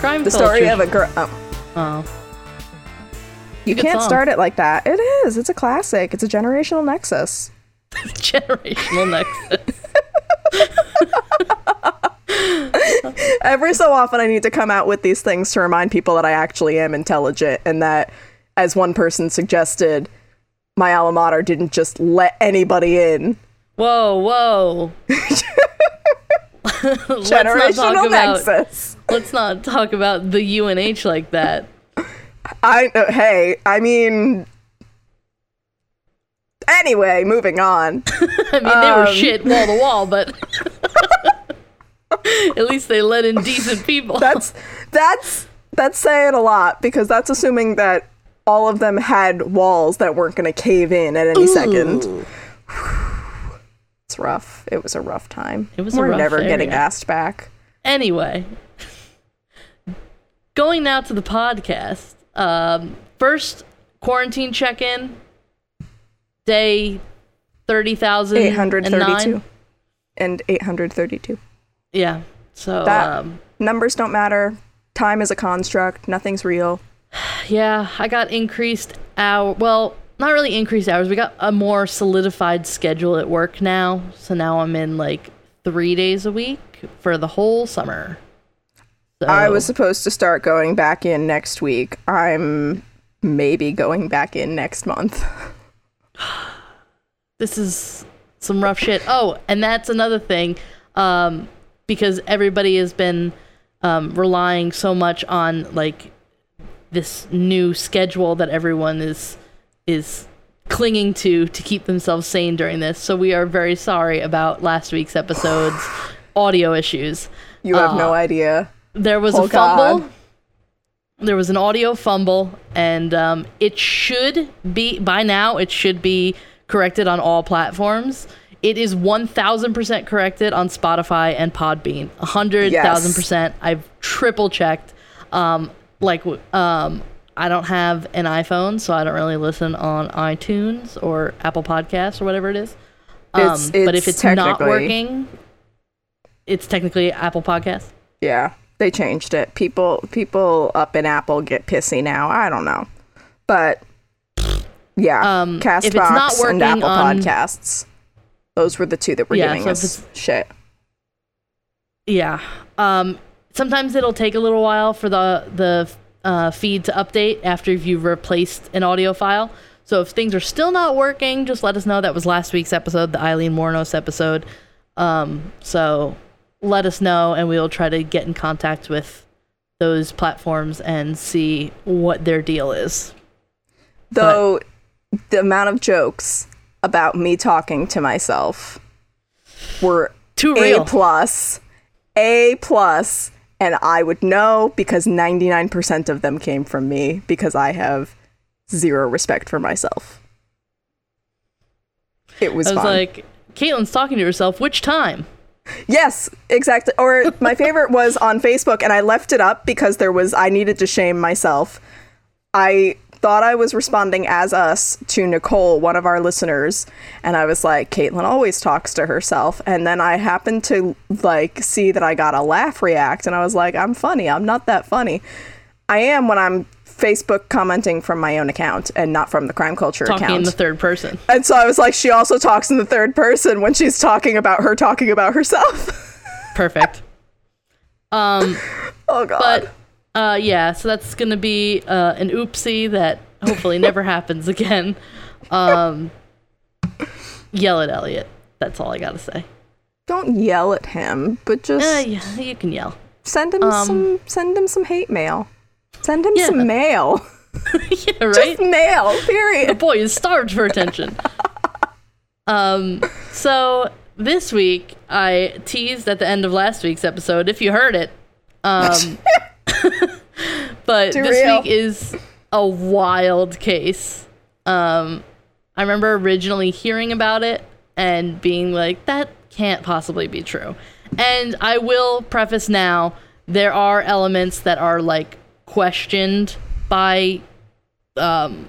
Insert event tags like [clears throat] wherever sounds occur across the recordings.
crime The story of a girl. Oh, Oh, you Good can't song. start it like that. It is. It's a classic. It's a generational nexus. [laughs] generational nexus. [laughs] Every so often, I need to come out with these things to remind people that I actually am intelligent and that, as one person suggested, my alma mater didn't just let anybody in. Whoa, whoa. [laughs] [laughs] let's not talk Generational about. nexus. Let's not talk about the UNH like that. I uh, hey, I mean. Anyway, moving on. [laughs] I mean, they were Um. shit wall to wall, but [laughs] at least they let in decent people. That's that's that's saying a lot because that's assuming that all of them had walls that weren't going to cave in at any second. It's rough. It was a rough time. It was a We're rough never getting asked back. Anyway, going now to the podcast. Um, first quarantine check in, day 30,009. 832 and 832. Yeah. So, That- um, Numbers don't matter. Time is a construct. Nothing's real. [sighs] yeah, I got increased hour. Well, not really increased hours. We got a more solidified schedule at work now. So now I'm in like three days a week for the whole summer. So, I was supposed to start going back in next week. I'm maybe going back in next month. [laughs] this is some rough shit. Oh, and that's another thing, um, because everybody has been um, relying so much on like this new schedule that everyone is is clinging to to keep themselves sane during this. So we are very sorry about last week's episode's [sighs] audio issues. You have Uh, no idea. There was Oh, a fumble. God. There was an audio fumble, and um, it should be by now. It should be corrected on all platforms. It is one thousand percent corrected on Spotify and Podbean. A hundred thousand percent. I've triple checked. Um, like, um, I don't have an iPhone, so I don't really listen on iTunes or Apple Podcasts or whatever it is. Um, It's- but if it's it's not working, it's technically Apple Podcasts. Yeah, they changed it. People people up in Apple get pissy now. I don't know. But yeah, Um, Castbox it's and Apple on- Podcasts. Those were the two that were Yeah, giving so us shit. Yeah. Um, sometimes it'll take a little while for the the uh, feed to update after you've replaced an audio file. So if things are still not working, just let us know. That was last week's episode, the Aileen Wuornos episode. Um, so let us know, and we'll try to get in contact with those platforms and see what their deal is. Though the amount of jokes about me talking to myself were Too real. A plus, A plus, and I would know because 99% of them came from me because I have zero respect for myself. It was, I was fun. like, Caitlin's talking to herself. Which time? yes, exactly. Or [laughs] my favorite was on Facebook, and I left it up because there was I needed to shame myself. I thought I was responding as us to Nicole, one of our listeners, and I was like, Caitlin always talks to herself. And then I happened to like see that I got a laugh react, and I was like, I'm funny. I'm not that funny. I am when I'm Facebook commenting from my own account and not from the crime culture Talking account. in the third person. and so I was like, she also talks in the third person when she's talking about her talking about herself. [laughs] Perfect. Um, oh god. but uh, yeah, so that's gonna be uh, an oopsie that hopefully [laughs] never happens again. Um, yell at Elliot. That's all I gotta say. Don't yell at him, but just Uh, yeah, you can yell. send him um, some send him some hate mail. Send him Yeah. some mail. [laughs] [laughs] yeah, right. Just mail. the Period. boy is starved for attention. um, so this week I teased at the end of last week's episode. If you heard it, um, [laughs] but Too this real. week is a wild case. Um, I remember originally hearing about it and being like, that can't possibly be true. And I will preface now there are elements that are like questioned by um,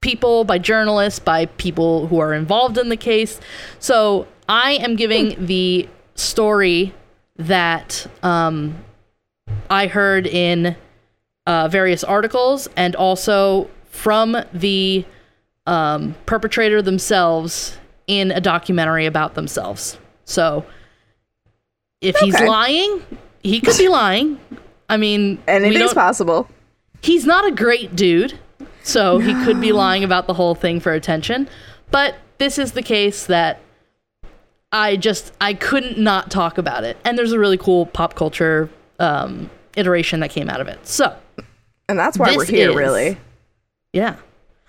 people, by journalists, by people who are involved in the case. So I am giving the story that um, I heard in uh, various articles and also from the um, perpetrator themselves in a documentary about themselves. So if he's lying, he could be lying. I mean, Anything's possible. he's not a great dude, so he could be lying about the whole thing for attention. But this is the case that I just I couldn't not talk about it, and there's a really cool pop culture um, iteration that came out of it. So And that's why we're here, is- really. yeah,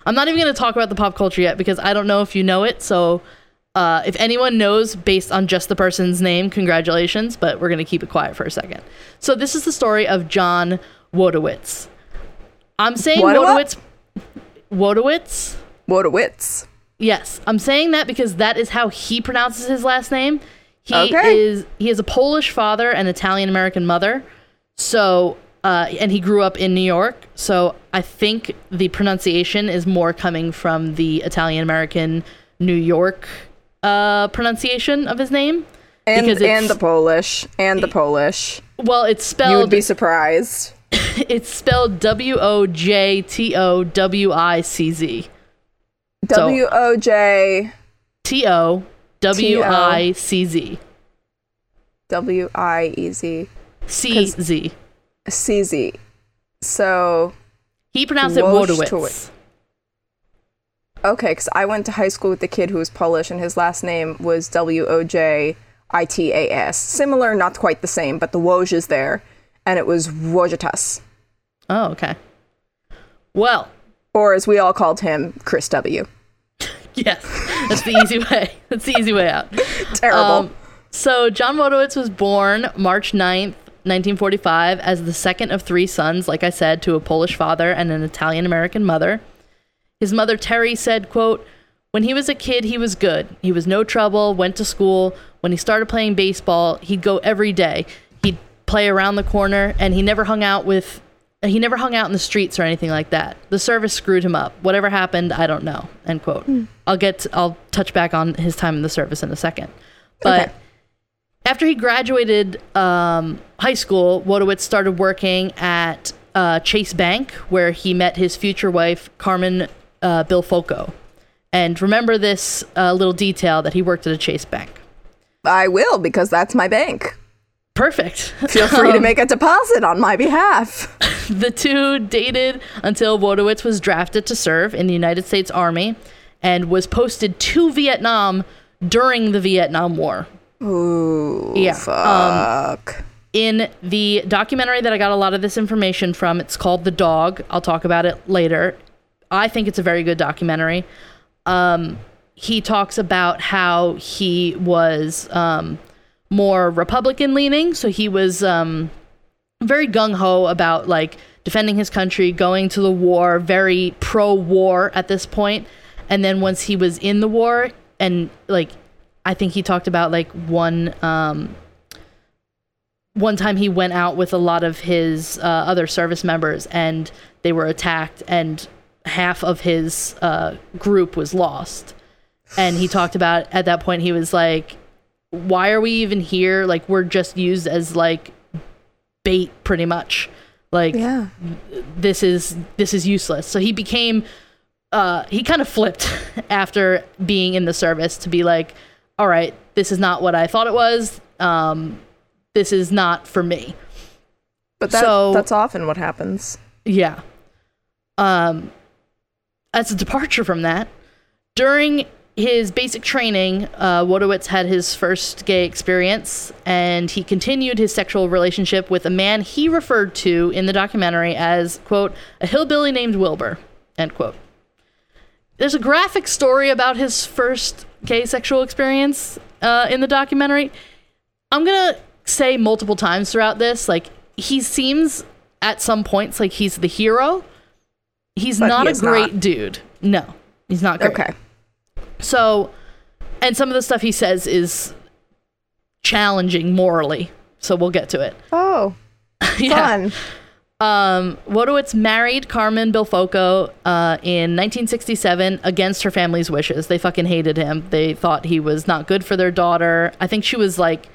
I'm not even going to talk about the pop culture yet because I don't know if you know it. So uh, if anyone knows based on just the person's name, congratulations. But we're going to keep it quiet for a second. So this is the story of John Wodowitz. I'm saying What-? Wodowitz. Wodowitz. Wits. Yes, I'm saying that because that is how he pronounces his last name. He Okay. is he has a Polish father and Italian American mother. So uh, and he grew up in New York. So I think the pronunciation is more coming from the Italian American New York uh, pronunciation of his name. And Because it's- and the Polish. And the Polish. Well, it's spelled. You would be surprised. [laughs] it's spelled W O J T O W I C Z. W O J T O W I C Z. W I E Z C Z. C Z. So He pronounced it. Wodowitz. okay, because I went to high school with a kid who was Polish, and his last name was W O J I T A S. Similar, not quite the same, but the Woj is there, and it was Wojitas, Oh, okay. Well, or as we all called him, Chris W. [laughs] yes, that's the easy way. [laughs] That's the easy way out. Terrible. Um, so John Wodowitz was born March 9th, 1945, as the second of three sons, like I said, to a Polish father and an Italian American mother. His mother Terry said, quote, when he was a kid, he was good. He was no trouble, went to school. When he started playing baseball, he'd go every day. He'd play around the corner and he never hung out with he never hung out in the streets or anything like that. The service screwed him up. Whatever happened, I don't know. End quote. I'll get to, I'll touch back on his time in the service in a second. But Okay. after he graduated um, high school, Wodowitz started working at uh, Chase Bank, where he met his future wife, Carmen uh, Bifulco. And remember this uh, little detail that he worked at a Chase Bank. I will because that's my bank. Perfect. Feel free to [laughs] make a deposit on my behalf. [laughs] [laughs] the two dated until Wodowitz was drafted to serve in the United States Army and was posted to Vietnam during the Vietnam War. Ooh, Yeah, um, fuck. in the documentary that I got a lot of this information from, it's called The Dog. I'll talk about it later. I think it's a very good documentary. Um, he talks about how he was um, more Republican leaning. So he was um, very gung ho about like defending his country, going to the war, very pro war at this point. And then once he was in the war, and like, I think he talked about like one um, one time he went out with a lot of his uh, other service members and they were attacked and half of his uh, group was lost and he talked about at that point he was like why are we even here like we're just used as like bait pretty much. Like Yeah. this is this is useless. So he became uh he kind of flipped [laughs] after being in the service to be like all right this is not what i thought it was. Um this is not for me. But that, So- that's often what happens. yeah. Um as a departure from that during his basic training uh, wodowitz had his first gay experience and he continued his sexual relationship with a man he referred to in the documentary as quote a hillbilly named wilbur end quote. There's a graphic story about his first gay sexual experience uh, in the documentary. I'm gonna say multiple times throughout this like he seems at some points like he's the hero. He's But not he a great not. dude. No he's not great. Okay. So, and some of the stuff he says is challenging morally. So we'll get to it. [laughs] Oh, [laughs] yeah. fun. Um, Wodowitz married Carmen Bifulco uh, in 1967 against her family's wishes. They fucking hated him. They thought he was not good for their daughter. I think she was like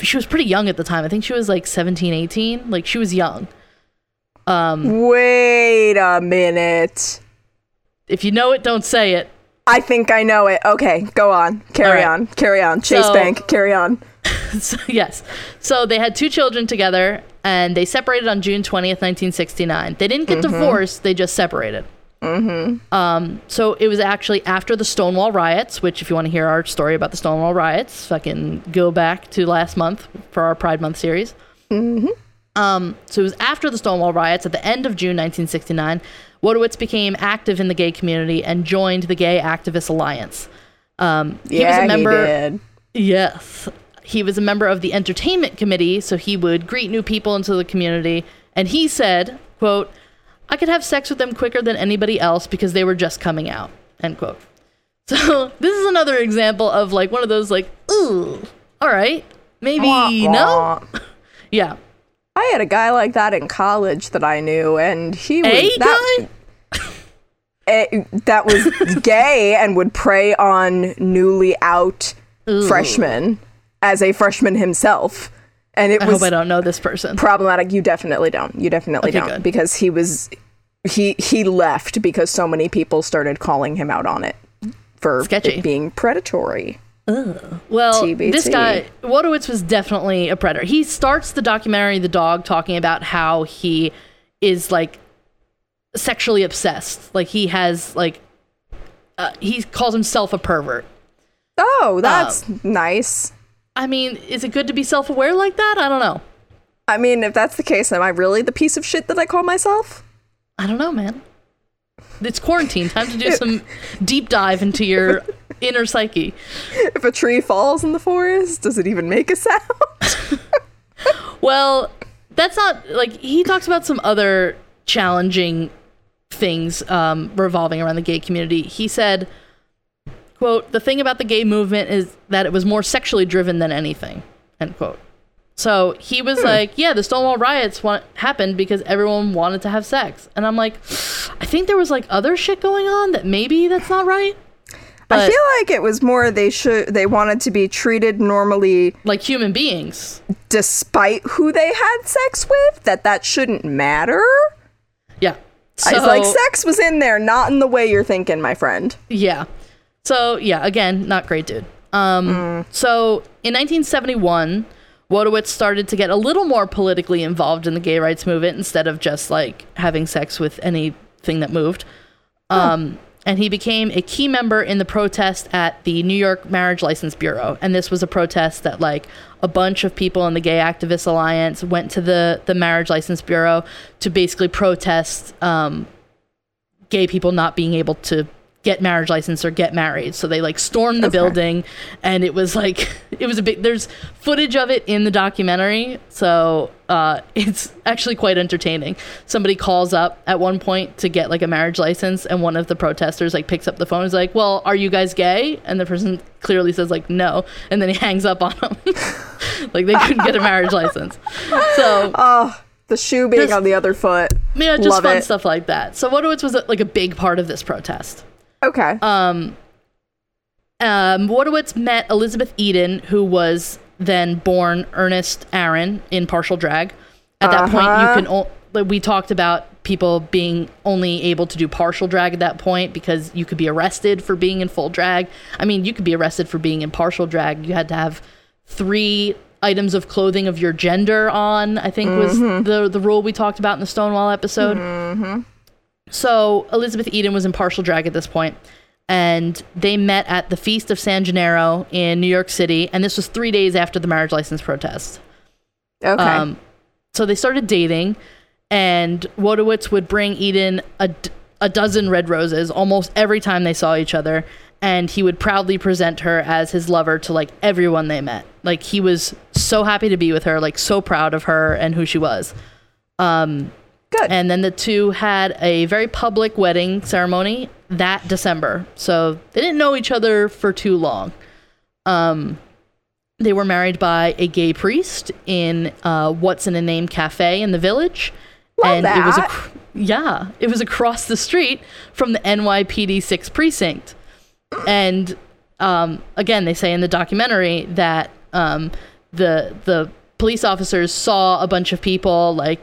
she was pretty young at the time. I think she was like 17, 18. Like she was young. Um, Wait a minute. If you know it, don't say it. I think I know it. Okay, go on. Carry right. on. Carry on. Chase So- Bank. Carry on. [laughs] so, yes. So they had two children together and they separated on June 20th, 1969. They didn't get divorced, they just separated. Mm-hmm. Um, so it was actually after the Stonewall riots, which, if you want to hear our story about the Stonewall riots, fucking go back to last month for our Pride Month series. Um, so it was after the Stonewall riots at the end of June 1969. Wodowitz became active in the gay community and joined the Gay Activist Alliance. Um, he was yeah, a member. he did. Yes. He was a member of the entertainment committee, so he would greet new people into the community. And he said, quote, I could have sex with them quicker than anybody else because they were just coming out, end quote. [laughs] So this is another example of like one of those like, ooh, all right, maybe Wah, no? [laughs] Yeah. I had a guy like that in college that I knew, and he was A that, guy? [laughs] eh, that was gay and would prey on newly out Ooh. freshmen as a freshman himself. And it I was I don't know this person. problematic. You definitely don't. You definitely Okay, don't good. because he was he he left because so many people started calling him out on it for Sketchy. it being predatory. Well, TBT. this guy, Wodowitz was definitely a predator. He starts the documentary The Dog talking about how he is like sexually obsessed. Like he has like uh, he calls himself a pervert. Oh, that's nice. I mean, is it good to be self-aware like that? I don't know. I mean, if that's the case, am I really the piece of shit that I call myself? I don't know, man. It's quarantine. Time to do [laughs] some deep dive into your inner psyche. If a tree falls in the forest, does it even make a sound? [laughs] Well, that's not like he talks about some other challenging things um, revolving around the gay community. He said, "quote The thing about the gay movement is that it was more sexually driven than anything." End quote. So he was like, "Yeah, the Stonewall riots wa- happened because everyone wanted to have sex," and I'm like, "I think there was like other shit going on that maybe that's not right." I feel like it was more they should they wanted to be treated normally like human beings, despite who they had sex with. That that shouldn't matter. yeah. I was like, sex was in there, not in the way you're thinking, my friend. Yeah. So yeah, again, not great dude. Um, so in 1971, Wodowitz started to get a little more politically involved in the gay rights movement instead of just like having sex with anything that moved. Um, and he became a key member in the protest at the New York Marriage License Bureau. And this was a protest that like a bunch of people in the Gay Activist Alliance went to the the Marriage License Bureau to basically protest um, gay people not being able to get marriage license or get married. So they like stormed the Okay. building and it was like [laughs] it was a big there's footage of it in the documentary. So uh it's actually quite entertaining. Somebody calls up at one point to get like a marriage license and one of the protesters like picks up the phone and is like, "Well, are you guys gay?" And the person clearly says like, "No." And then he [laughs] hangs up on them. [laughs] like they couldn't get a marriage license. So Oh, the shoe being Just- on the other foot. yeah, just Love fun it. stuff like that. So Wodowitz was like a big part of this protest. Okay. Um, um, Wodowitz met Elizabeth Eden, who was then born Ernest Aron in partial drag. At that point, Uh-huh. you can. O- we talked about people being only able to do partial drag at that point because you could be arrested for being in full drag. I mean, you could be arrested for being in partial drag. You had to have three items of clothing of your gender on. I think was the the rule we talked about in the Stonewall episode. So Elizabeth Eden was in partial drag at this point, and they met at the Feast of San Gennaro in New York City, and this was three days after the marriage license protest. okay. Um, so they started dating, and Wodowitz would bring Eden a, d- a dozen red roses almost every time they saw each other, and he would proudly present her as his lover to like everyone they met. Like he was so happy to be with her, like so proud of her and who she was. Um, Good. and then the two had a very public wedding ceremony that December. So they didn't know each other for too long. Um, they were married by a gay priest in uh, What's in a Name Cafe in the village. Love and it was that. ac- yeah, it was across the street from the NYPD 6 precinct. And um, again, they say in the documentary that um, the the police officers saw a bunch of people like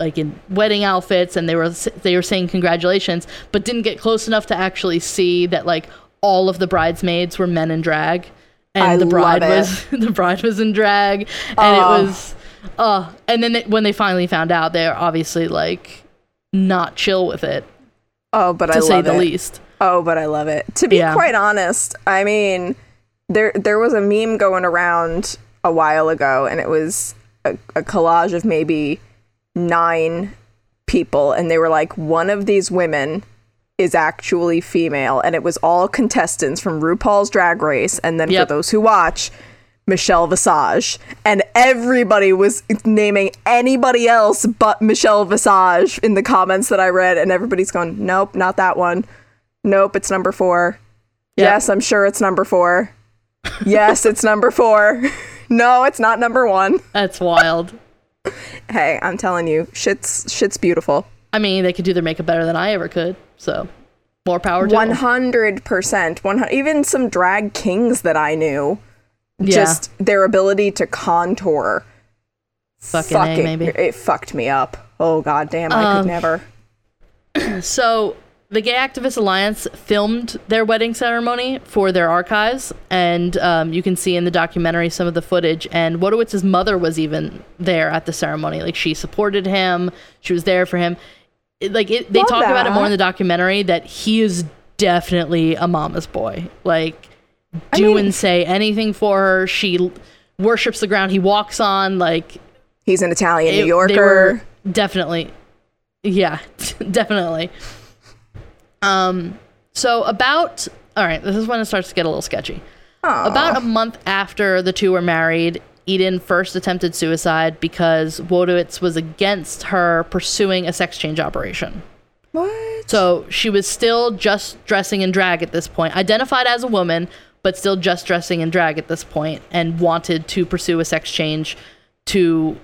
like in wedding outfits and they were they were saying congratulations but didn't get close enough to actually see that like all of the bridesmaids were men in drag and I the bride was [laughs] the bride was in drag and Oh. it was uh and then they, when they finally found out they're obviously like not chill with it Oh, but I to say love the it. least Oh, but I love it. To be Yeah. quite honest, I mean, there there was a meme going around a while ago, and it was a, a collage of maybe nine people, and they were like, one of these women is actually female, and it was all contestants from RuPaul's Drag Race, and then Yep. for those who watch. Michelle Visage, and everybody was naming anybody else but Michelle Visage in the comments that I read, and everybody's going, "Nope, not that one." Nope, it's number four. Yep. Yes, I'm sure it's number four. [laughs] yes, it's number four. [laughs] no, it's not number one. that's wild [laughs] Hey, I'm telling you, shit's shit's beautiful. i mean they could do their makeup better than i ever could so more power to them. hundred percent. One even some drag kings that I knew, Yeah. just their ability to contour. Fucking A, maybe. it fucked me up. Oh god damn, I Um, could never. [clears throat] So the Gay Activist Alliance filmed their wedding ceremony for their archives, and um, you can see in the documentary some of the footage. And Wodowitz's mother was even there at the ceremony. Like she supported him, she was there for him. It- like it, they Love talk about it more in the documentary that he is definitely a mama's boy. Like I do mean- and say anything for her. She worships the ground he walks on. Like He's an Italian it- New Yorker. definitely, yeah, [laughs] definitely. Um, so about all right, this is when it starts to get a little sketchy. Aw. About a month after the two were married, Eden first attempted suicide because Wodowitz was against her pursuing a sex change operation. what? So she was still just dressing in drag at this point, identified as a woman, but still just dressing in drag at this point, and wanted to pursue a sex change to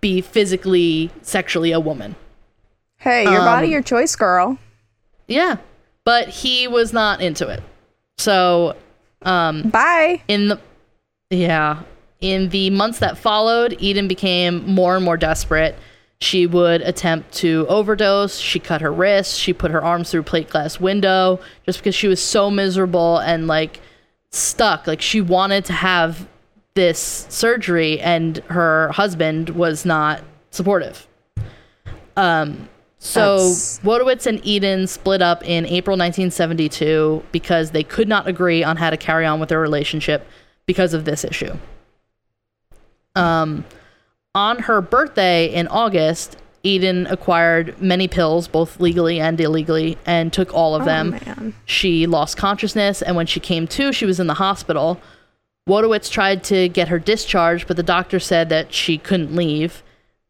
be physically, sexually a woman. Hey, your body, um, your choice, girl. Yeah, but he was not into it. So um, Bye. in the yeah in the months that followed eden became more and more desperate. She would attempt to overdose. She cut her wrists. She put her arms through plate glass window just because she was so miserable and like stuck. Like she wanted to have this surgery and her husband was not supportive. Um so That's- Wodowitz and Eden split up in April 1972 because they could not agree on how to carry on with their relationship because of this issue. Um, on her birthday in August, Eden acquired many pills, both legally and illegally, and took all of them. man. She lost consciousness, and when she came to, she was in the hospital. Wodowitz tried to get her discharged, but the doctor said that she couldn't leave,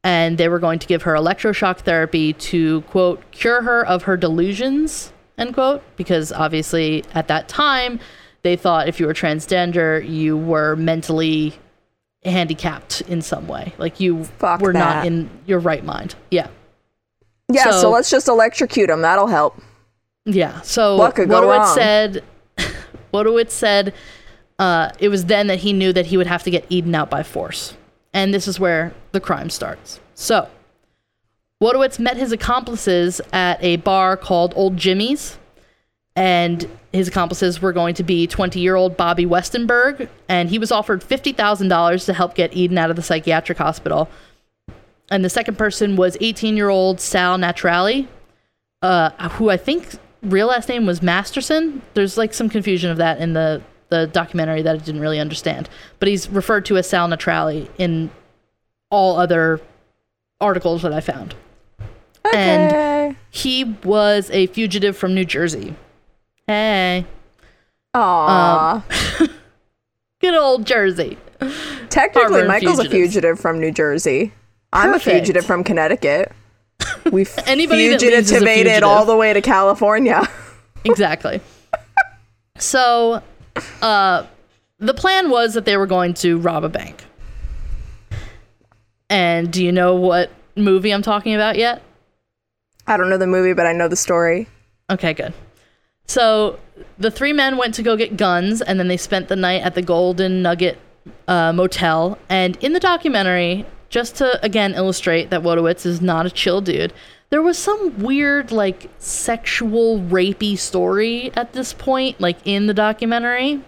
and they were going to give her electroshock therapy to, quote, cure her of her delusions, end quote, because obviously at that time, they thought if you were transgender, you were mentally handicapped in some way. Like you Fuck were not in your right mind. Yeah. Yeah, so, So- let's just electrocute him. That'll help. Yeah. So What could go Wodowitz wrong? said [laughs] Wodowitz said uh, it was then that he knew that he would have to get Eden out by force. And this is where the crime starts. So Wodowitz met his accomplices at a bar called Old Jimmy's. And his accomplices were going to be 20 year old Bobby Westenberg. And he was offered $50,000 to help get Eden out of the psychiatric hospital. And the second person was 18 year old Sal Naturile, uh, who I think real last name was Masterson. There's like some confusion of that in the the documentary that I didn't really understand. But he's referred to as Sal Naturile in all other articles that I found. And he was a fugitive from New Jersey. Hey, Aw. Um, [laughs] good old Jersey. Technically, Michael's a fugitive from New Jersey. I'm a fugitive from Connecticut. [laughs] We Anybody that leaves is a fugitivated fugitive. all the way to California. [laughs] exactly. So, uh, the plan was that they were going to rob a bank. And do you know what movie I'm talking about yet? I don't know the movie, but I know the story. Okay, good. So the three men went to go get guns, and then they spent the night at the Golden Nugget uh, motel. And in the documentary, just to again illustrate that Wodowitz is not a chill dude, there was some weird, like, sexual, rapey story at this point, like in the documentary.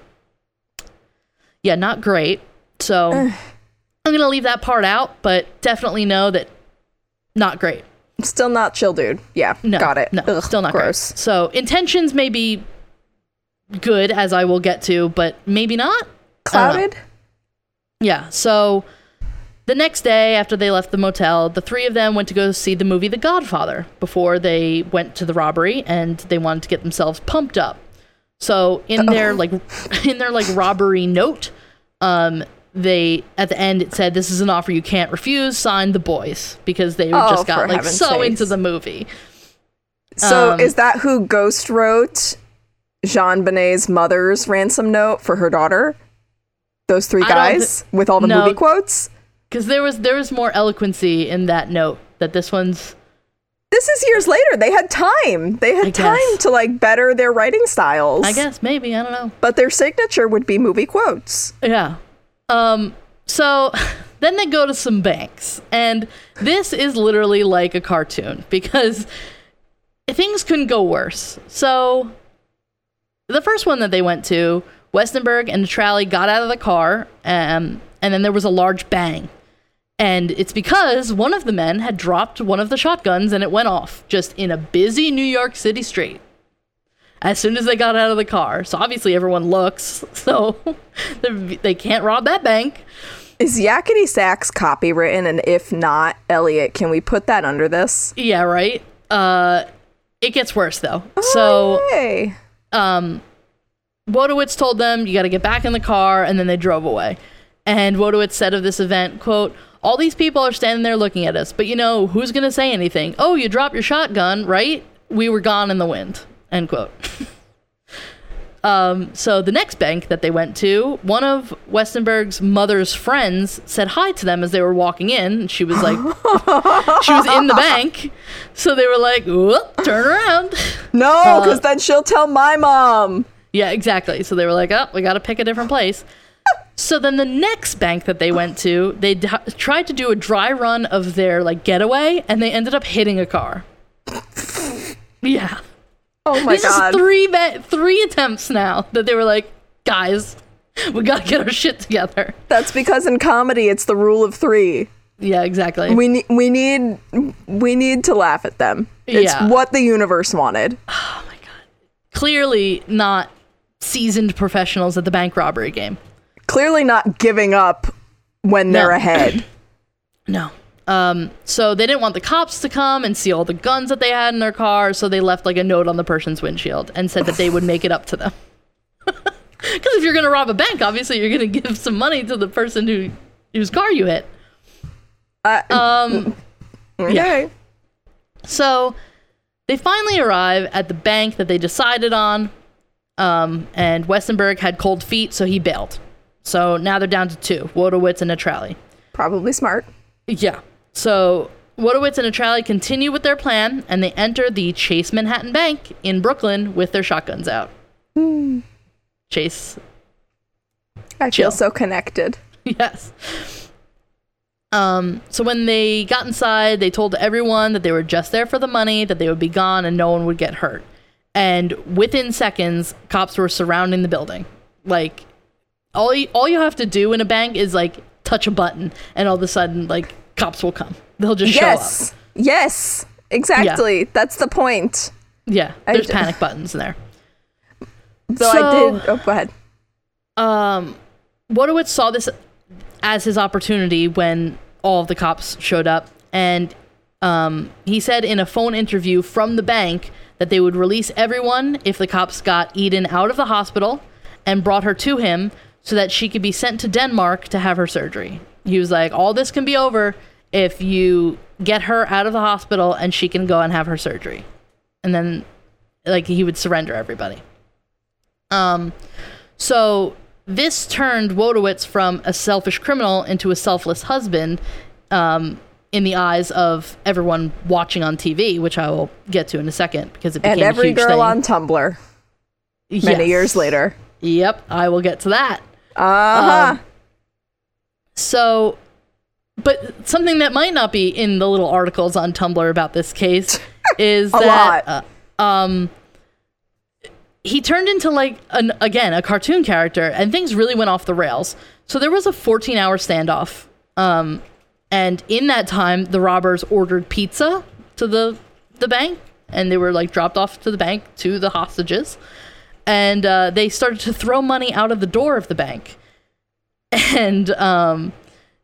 Yeah, not great. So [sighs] I'm going to leave that part out, but definitely know that not great. Still not chill, dude. Yeah, No, got it. No, Ugh, still not gross. great. So intentions may be good, as I will get to, but maybe not. I don't know. Clouded. Yeah. So the next day, after they left the motel, the three of them went to go see the movie The Godfather before they went to the robbery, and they wanted to get themselves pumped up. So in their like [laughs] in their like robbery note, um, they at the end it said, "This is an offer you can't refuse." Signed the boys because they Oh, just got like so sakes. into the movie. So Um, is that who ghost wrote JonBenét's mother's ransom note for her daughter? Those three guys with all the no. movie quotes? Because there was there was more eloquency in that note that this one's This is years later. They had time. They had time to like better their writing styles. I guess maybe I don't know. But their signature would be movie quotes. Yeah. Um. So [laughs] then they go to some banks, and this is literally like a cartoon because things couldn't go worse. So the first one that they went to, Westenberg and Trally got out of the car, um, and then there was a large bang. And it's because one of the men had dropped one of the shotguns and it went off just in a busy New York City street as soon as they got out of the car. So obviously everyone looks, [laughs] so [laughs] they they can't rob that bank. Is Yakety Sax copywritten? And if not, Elliot, can we put that under this? Yeah, right. Uh, it gets worse though. So Hey. um, Wodowitz told them you got to get back in the car, and then they drove away. And Wodowitz said of this event, "quote All these people are standing there looking at us, but you know who's gonna say anything? Oh, you dropped your shotgun, right? We were gone in the wind." End quote. [laughs] um, so the next bank that they went to, one of Westenberg's mother's friends said hi to them as they were walking in. She was like, [laughs] she was in the bank, so they were like, "Whoop, turn around." [laughs] No, Uh, because then she'll tell my mom. Yeah, exactly. So they were like, "Oh, we got to pick a different place." So then the next bank that they went to, they d- tried to do a dry run of their like getaway, and they ended up hitting a car. [laughs] Yeah, Oh my this god. This is three ba- three attempts now that they were like, "Guys, we got to get our shit together." That's because in comedy it's the rule of three. Yeah, exactly. We need we need we need to laugh at them. It's Yeah. what the universe wanted. [sighs] Oh my god. Clearly not seasoned professionals at the bank robbery game. Clearly not giving up when they're ahead. [clears throat] No. Um, so they didn't want the cops to come and see all the guns that they had in their car, so they left like a note on the person's windshield and said that they would make it up to them. [laughs] Because if you're gonna rob a bank, obviously you're gonna give some money to the person who whose car you hit. Uh, Um, okay. so they finally arrive at the bank that they decided on, um, and Westenberg had cold feet, so he bailed. So now they're down to two: Wodowitz and Natrali. Probably smart. Yeah. So Wodowitz and Atrali continue with their plan, and they enter the Chase Manhattan Bank in Brooklyn with their shotguns out. Chase, I Chill. feel so connected. [laughs] yes. Um. So when they got inside, they told everyone that they were just there for the money, that they would be gone, and no one would get hurt. And within seconds, cops were surrounding the building. Like, all you, all you have to do in a bank is like touch a button, and all of a sudden, like cops will come. They'll just show up. Yes. Yes. Exactly. That's the point. Yeah, there's d- panic buttons in there. Though So- I did. Oh, go ahead. Um, Wodowitz saw this as his opportunity when all of the cops showed up, and um, he said in a phone interview from the bank that they would release everyone if the cops got Eden out of the hospital and brought her to him so that she could be sent to Denmark to have her surgery. He was like, "All this can be over if you get her out of the hospital and she can go and have her surgery." And then, like, he would surrender everybody. Um, so this turned Wodowitz from a selfish criminal into a selfless husband um, in the eyes of everyone watching on TV, which I will get to in a second because it became And a every huge girl thing. on Tumblr many Yes. years later. Yep, I will get to that. Uh huh. Um, So, but something that might not be in the little articles on Tumblr about this case [laughs] is that. Uh, um he turned into like an again a cartoon character and things really went off the rails. So there was a 14-hour standoff. Um and in that time the robbers ordered pizza to the the bank and they were like dropped off to the bank to the hostages. And uh, they started to throw money out of the door of the bank. [laughs] And um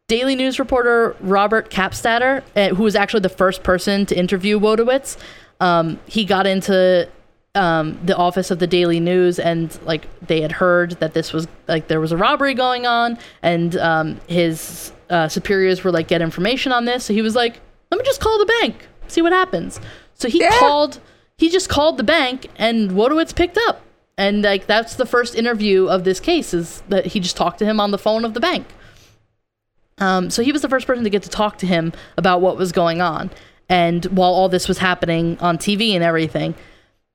Daily News reporter Robert Kappstatter, uh, who was actually the first person to interview Wodowitz, um, he got into um, the office of the Daily News and like they had heard that this was like there was a robbery going on, and um, his uh, superiors were like get information on this. So he was like, let me just call the bank, see what happens. So he Yeah. called. He just called the bank, and Wodowitz picked up. And like that's the first interview of this case is that he just talked to him on the phone of the bank. Um, so he was the first person to get to talk to him about what was going on. And while all this was happening on TV and everything,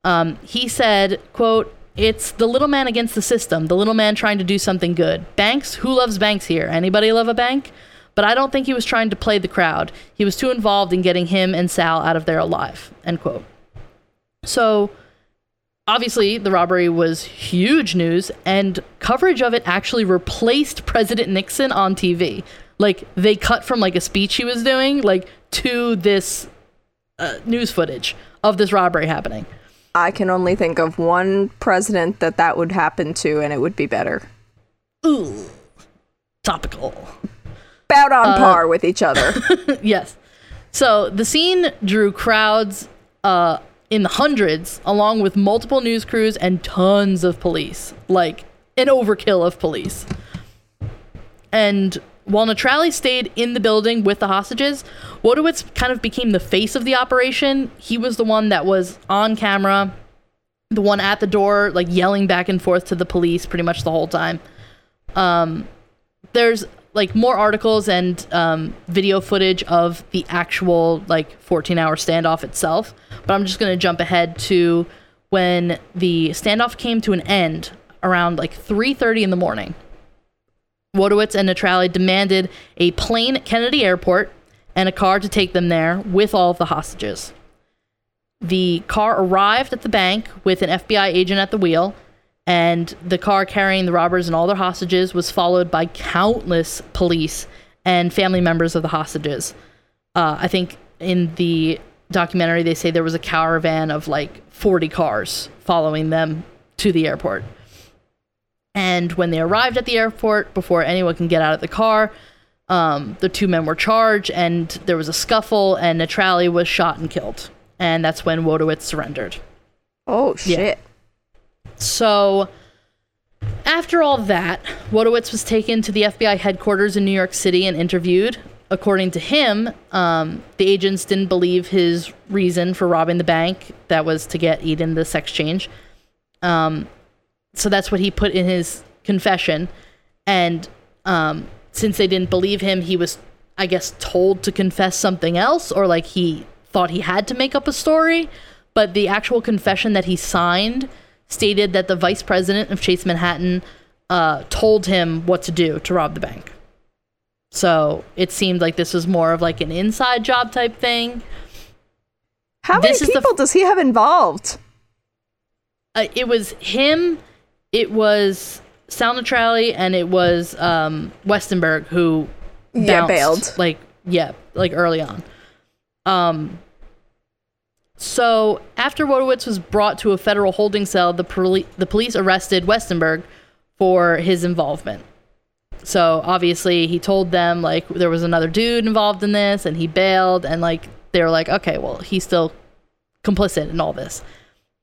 um, he said, quote, it's the little man against the system, the little man trying to do something good. Banks? Who loves banks here? Anybody love a bank? But I don't think he was trying to play the crowd. He was too involved in getting him and Sal out of there alive. End quote. So obviously the robbery was huge news and coverage of it actually replaced president nixon on tv like they cut from like a speech he was doing like to this uh, news footage of this robbery happening I can only think of one president that that would happen to, and it would be better. ooh topical About Uh, on par with each other. [laughs] yes so the scene drew crowds uh, in the hundreds along with multiple news crews and tons of police like an overkill of police and while Naturile stayed in the building with the hostages, Wodowitz kind of became the face of the operation. He was the one that was on camera, the one at the door, like yelling back and forth to the police pretty much the whole time. Um, there's like more articles and um, video footage of the actual like 14 hour standoff itself, but I'm just gonna jump ahead to when the standoff came to an end around like 3:30 in the morning. Wodowitz and Naturile demanded a plane at Kennedy Airport and a car to take them there with all of the hostages. The car arrived at the bank with an FBI agent at the wheel, and the car carrying the robbers and all their hostages was followed by countless police and family members of the hostages. Uh, I think in the documentary they say there was a caravan of like 40 cars following them to the airport. And when they arrived at the airport, before anyone can get out of the car, um, the two men were charged, and there was a scuffle, and Naturile was shot and killed. And that's when Wodowitz surrendered. Oh shit. So, after all that, Wodowitz was taken to the FBI headquarters in New York City and interviewed. According to him, um, the agents didn't believe his reason for robbing the bank, that was to get Eden the sex change. Um, so that's what he put in his confession. And um, since they didn't believe him, he was, I guess, told to confess something else, or like he thought he had to make up a story. But the actual confession that he signed stated that the vice president of Chase Manhattan uh, told him what to do to rob the bank. So it seemed like this was more of like an inside job type thing. How many This is the people does he have involved? uh, it was him, it was Sal Naturile, and it was um, Westenberg who Yeah, bailed. Like yeah, like early on. Um. So after Wodowitz was brought to a federal holding cell, the poli- the police arrested Westenberg for his involvement. So obviously he told them like there was another dude involved in this, and he bailed, and like they were like, okay, well he's still complicit in all this.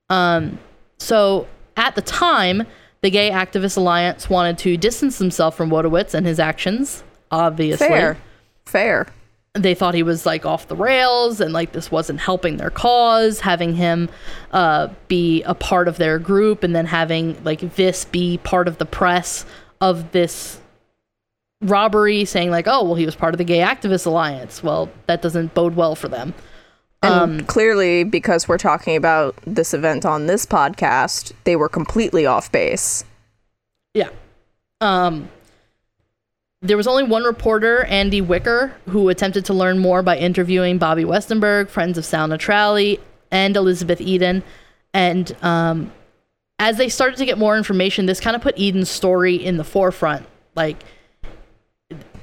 Um, so at the time, the Gay Activist Alliance wanted to distance themselves from Wodowitz and his actions. Obviously, Fair. Fair. They thought he was like off the rails and like this wasn't helping their cause. Having him uh, be a part of their group and then having like this be part of the press of this robbery, saying like, "Oh, well, he was part of the Gay Activist Alliance." Well, that doesn't bode well for them. And clearly, because we're talking about this event on this podcast, they were completely off base. Yeah. Um there was only one reporter, Randy Wicker, who attempted to learn more by interviewing Bobby Westenberg, friends of Sal Naturile, and Elizabeth Eden. And um, as they started to get more information, this kind of put Eden's story in the forefront. Like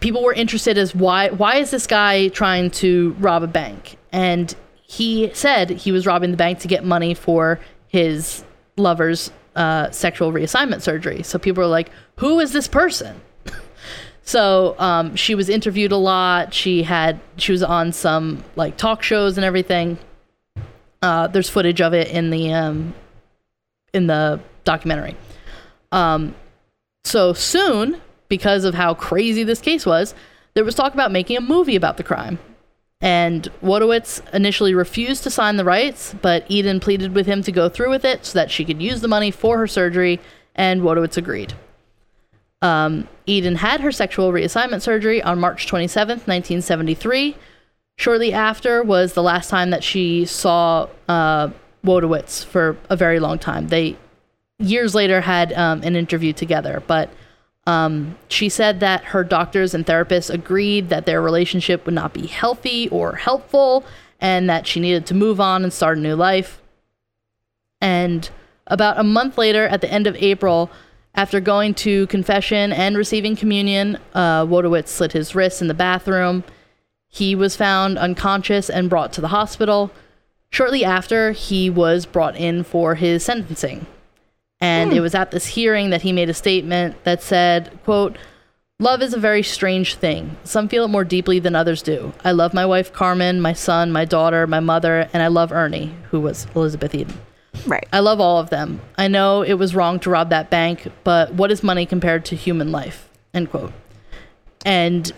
people were interested as why why is this guy trying to rob a bank? And he said he was robbing the bank to get money for his lover's uh, sexual reassignment surgery. So people were like, "Who is this person?" So um, she was interviewed a lot. She had she was on some like talk shows and everything. Uh, there's footage of it in the um, in the documentary. Um, so soon, because of how crazy this case was, there was talk about making a movie about the crime. And Wojtowicz initially refused to sign the rights, but Eden pleaded with him to go through with it so that she could use the money for her surgery, and Wojtowicz agreed. Um, Eden had her sexual reassignment surgery on March 27th, 1973. Shortly after was the last time that she saw uh, Wojtowicz for a very long time. They years later had um, an interview together, but um, she said that her doctors and therapists agreed that their relationship would not be healthy or helpful and that she needed to move on and start a new life. And about a month later, at the end of April, after going to confession and receiving communion, uh, Wojtowicz slit his wrists in the bathroom. He was found unconscious and brought to the hospital. Shortly after, he was brought in for his sentencing. And it was at this hearing that he made a statement that said, quote, Love is a very strange thing. Some feel it more deeply than others do. I love my wife Carmen, my son, my daughter, my mother, and I love Ernie, who was Elizabeth Eden. Right. I love all of them. I know it was wrong to rob that bank, but what is money compared to human life? End quote. And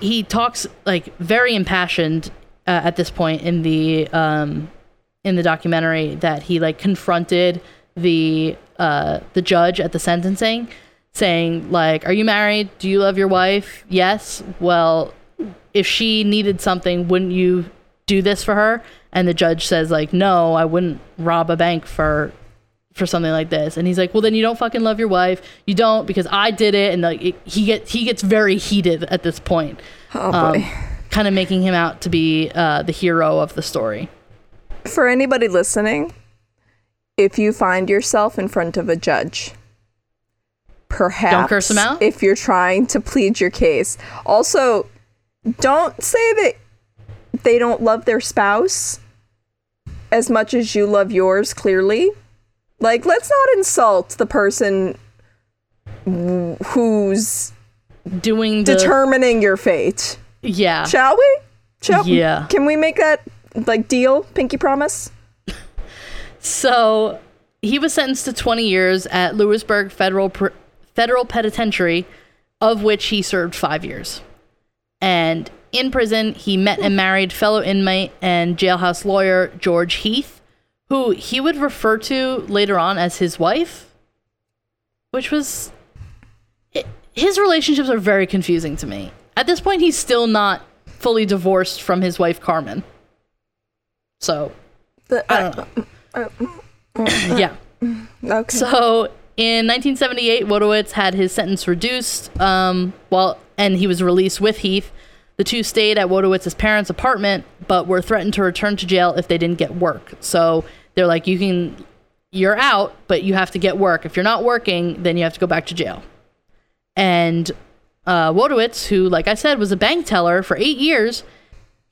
he talks like very impassioned uh, at this point in the um, in the documentary that he like confronted the uh, the judge at the sentencing, saying like, "Are you married? Do you love your wife? Yes. Well, if she needed something, wouldn't you do this for her?" And the judge says like, "No, I wouldn't rob a bank for for something like this." And he's like, "Well, then you don't fucking love your wife. You don't because I did it." And like it, he gets he gets very heated at this point, Oh um, boy. kind of making him out to be uh, the hero of the story. For anybody listening, if you find yourself in front of a judge, perhaps curse 'em out? if you're trying to plead your case. Also, don't say that they don't love their spouse as much as you love yours, clearly. Like, let's not insult the person wh- who's Doing the determining your fate. yeah Shall we? Shall Yeah. Can we make that like deal? Pinky promise? So he was sentenced to 20 years at Lewisburg Federal Pr- Federal Penitentiary, of which he served five years. And in prison, he met and married fellow inmate and jailhouse lawyer George Heath, who he would refer to later on as his wife, which was. i- His relationships are very confusing to me. At this point, he's still not fully divorced from his wife, Carmen. So, The- I uh, don't know. Uh, uh, [coughs] yeah. Okay. So in 1978, Wojtowicz had his sentence reduced. Um, well, and he was released with Heath. The two stayed at Wojtowicz's parents' apartment, but were threatened to return to jail if they didn't get work. So they're like, "You can, you're out, but you have to get work. If you're not working, then you have to go back to jail." And uh, Wojtowicz, who, like I said, was a bank teller for eight years,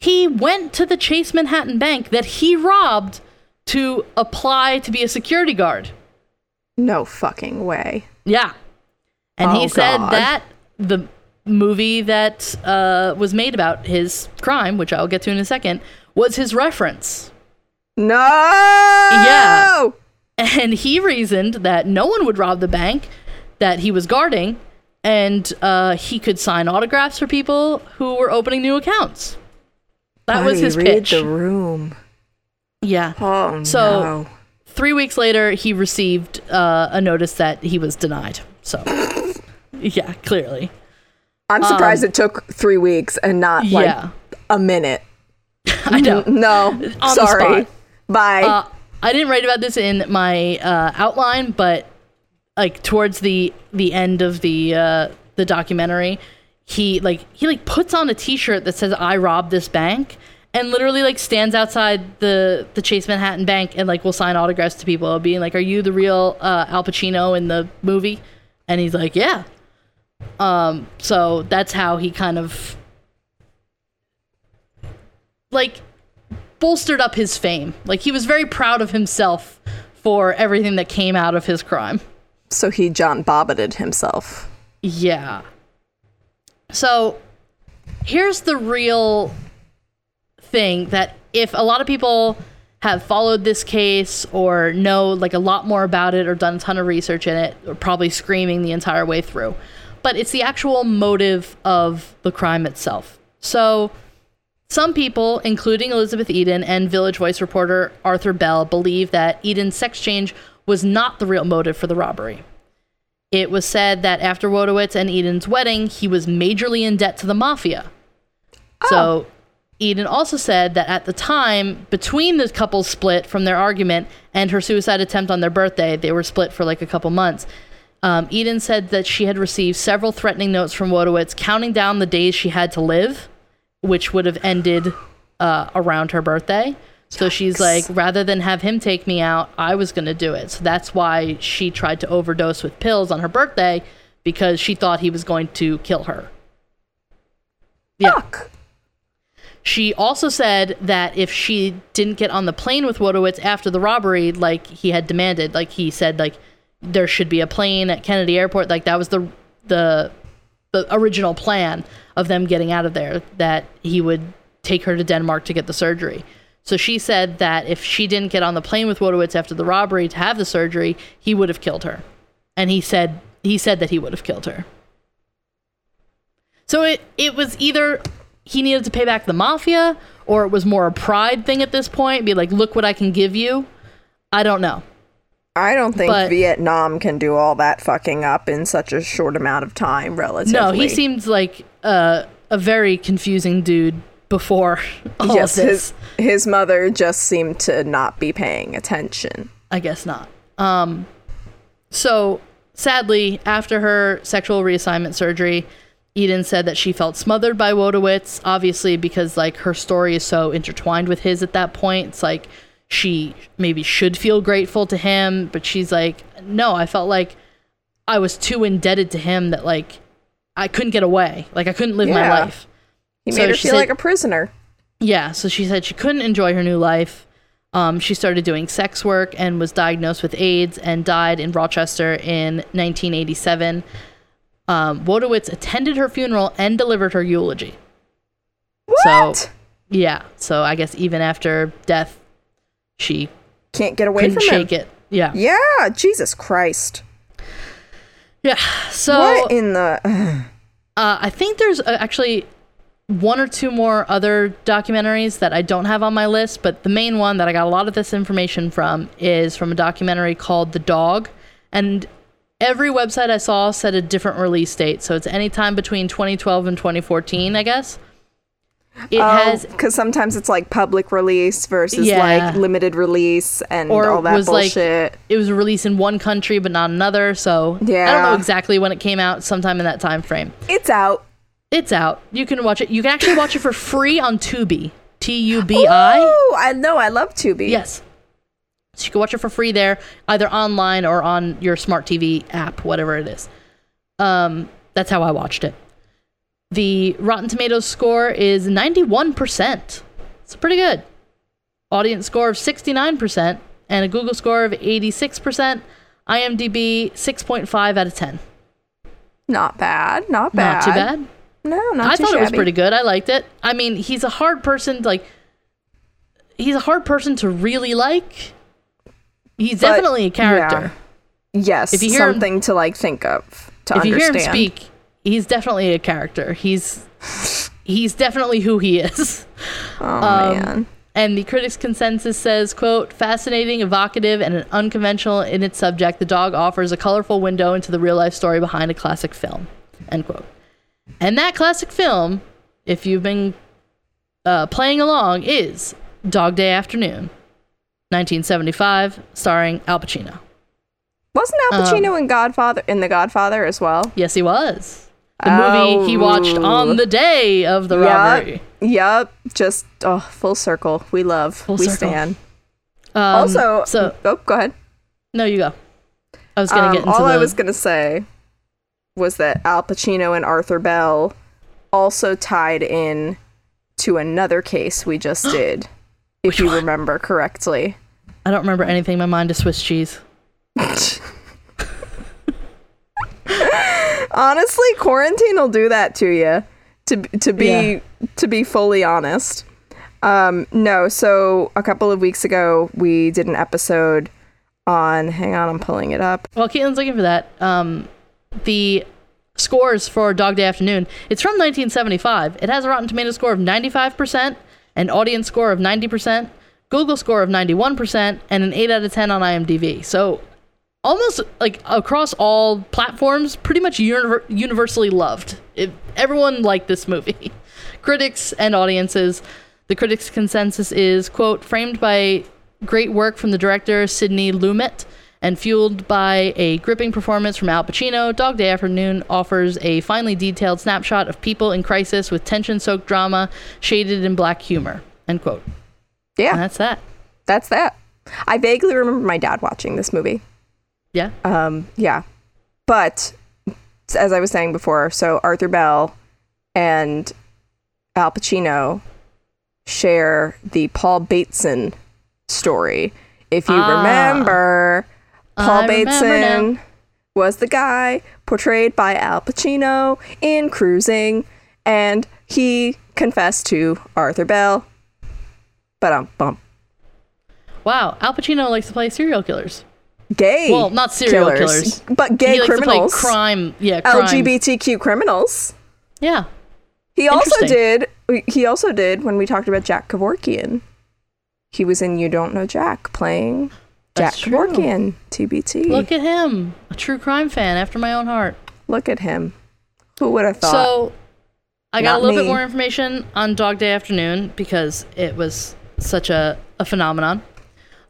he went to the Chase Manhattan Bank that he robbed to apply to be a security guard. no fucking way. Yeah. And Oh, he said God. that the movie that uh, was made about his crime, which I'll get to in a second, was his reference. No. Yeah. And he reasoned that no one would rob the bank that he was guarding, and uh, he could sign autographs for people who were opening new accounts. That was his read pitch. the room. yeah. Oh So- no. Three weeks later, he received uh, a notice that he was denied. So, [laughs] yeah, clearly. I'm surprised it took three weeks and not like Um, yeah. a minute. [laughs] I know. No, the sorry. Bye. Uh, I didn't write about this in my uh, outline, but like towards the the end of the uh, the documentary, he like he like puts on a T-shirt that says "I robbed this bank." And literally, like, stands outside the the Chase Manhattan Bank and like will sign autographs to people, being like, "Are you the real uh, Al Pacino in the movie?" And he's like, "Yeah." Um, so that's how he kind of like bolstered up his fame. Like he was very proud of himself for everything that came out of his crime. So he John Bobbited himself. Yeah. So here's the real thing that if a lot of people have followed this case or know like a lot more about it or done a ton of research in it, are probably screaming the entire way through. But it's the actual motive of the crime itself. So some people, including Elizabeth Eden and Village Voice reporter Arthur Bell, believe that Eden's sex change was not the real motive for the robbery. It was said that after Wojtowicz and Eden's wedding, he was majorly in debt to the mafia. Oh. So Eden also said that at the time between the couple's split from their argument and her suicide attempt on their birthday, they were split for like a couple months. Um, Eden said that she had received several threatening notes from Wojtowicz, counting down the days she had to live, which would have ended uh, around her birthday. So she's like, rather than have him take me out, I was going to do it. So that's why she tried to overdose with pills on her birthday because she thought he was going to kill her. Yeah. Fuck. She also said that if she didn't get on the plane with Wojtowicz after the robbery, like he had demanded, like he said, like there should be a plane at Kennedy Airport, like that was the the the original plan of them getting out of there, that he would take her to Denmark to get the surgery. So she said that if she didn't get on the plane with Wojtowicz after the robbery to have the surgery, he would have killed her. And he said he said that he would have killed her. So it it was either he needed to pay back the mafia or it was more a pride thing at this point, be like, look what I can give you. I don't know. I don't think But- Vietnam can do all that fucking up in such a short amount of time, relatively. No, he seemed like uh, a very confusing dude before [laughs] all yes, of this. his his mother just seemed to not be paying attention. I guess not. Um, so sadly, after her sexual reassignment surgery, Eden said that she felt smothered by Wojtowicz, obviously because like her story is so intertwined with his at that point. It's like she maybe should feel grateful to him, but she's like, no, I felt like I was too indebted to him that like I couldn't get away. Like I couldn't live my life. He So made her feel said- like a prisoner. Yeah, so she said she couldn't enjoy her new life. Um, she started doing sex work and was diagnosed with AIDS and died in Rochester in 1987. Um, Wojtowicz attended her funeral and delivered her eulogy. What? So, yeah, so I guess even after death, she Can't get away couldn't from shake him. it. Yeah. Yeah, Jesus Christ. Yeah. So what in the? [sighs] Uh, I think there's uh, actually one or two more other documentaries that I don't have on my list, but the main one that I got a lot of this information from is from a documentary called The Dog. And every website I saw said a different release date. So it's anytime between 2012 and 2014, I guess. It has, because Oh, sometimes it's like public release versus Yeah. like limited release and Or all that was, like, bullshit. it was released in one country but not another. So yeah. I don't know exactly when it came out, sometime in that time frame. it's out. It's out. You can watch it. You can actually watch it for free on Tubi. T U B I. Oh, I know. I love Tubi. Yes. So you can watch it for free there, either online or on your smart TV app, whatever it is. Um, that's how I watched it. The Rotten Tomatoes score is 91%. It's pretty good. Audience score of 69% and a Google score of 86%. IMDb 6.5 out of 10. Not bad. Not bad. Not too bad. No, not too bad. I thought it was pretty good. I liked it. I mean, he's a hard person to, like he's a hard person to really like. He's But, definitely a character. Yes, If you hear him- something to like think of to If you hear understand. him speak, he's definitely a character. He's he's definitely who he is. [laughs] Oh Um, man. And the critics' consensus says, quote, fascinating, evocative, and unconventional in its subject, the dog offers a colorful window into the real life story behind a classic film. End quote. And that classic film, if you've been uh, playing along, is Dog Day Afternoon, 1975, starring Al Pacino. Wasn't Al um, Pacino in Godfather in The Godfather as well? Yes, he was. The movie he watched on the day of the robbery. Yup. Yup. Just oh, full circle. We love. we circle. stand. Um, Also, so oh, go ahead. no, you go. I was gonna Um, get into all the. I was gonna say was that Al Pacino and Arthur Bell also tied in to another case we just [gasps] did, if Which you one? remember correctly. I don't remember anything. My mind is Swiss cheese. [laughs] Honestly, quarantine will do that to you. To to be Yeah. to be fully honest. Um, no, so a couple of weeks ago we did an episode on. Hang on, I'm pulling it up. While Caitlin's looking for that, um, the scores for Dog Day Afternoon. It's from 1975. It has a Rotten Tomato score of 95%, an audience score of 90%, Google score of 91%, and an 8 out of 10 on IMDb. So almost like across all platforms, pretty much univer- universally loved. It, everyone liked this movie. [laughs] critics and audiences. The critics' consensus is, quote, framed by great work from the director Sidney Lumet and fueled by a gripping performance from Al Pacino, Dog Day Afternoon offers a finely detailed snapshot of people in crisis with tension-soaked drama shaded in black humor, end quote. Yeah, And that's that. that's that. I vaguely remember my dad watching this movie. Yeah. Um, yeah. But as I was saying before, so Arthur Bell and Al Pacino share the Paul Bateson story. If you Ah. remember, Paul I remember Bateson was the guy portrayed by Al Pacino in Cruising, and he confessed to Arthur Bell. But um, bump. Wow, Al Pacino likes to play serial killers. Gay. Well, not serial killers. but gay he criminals. crime. Yeah, crime. LGBTQ criminals. Yeah. He also did. He also did when we talked about Jack Kevorkian. He was in You Don't Know Jack playing Jack That's true. Kevorkian. TBT. Look at him, a true crime fan after my own heart. Look at him. Who would have thought? So, I got Not a little me. bit more information on Dog Day Afternoon because it was such a, a phenomenon.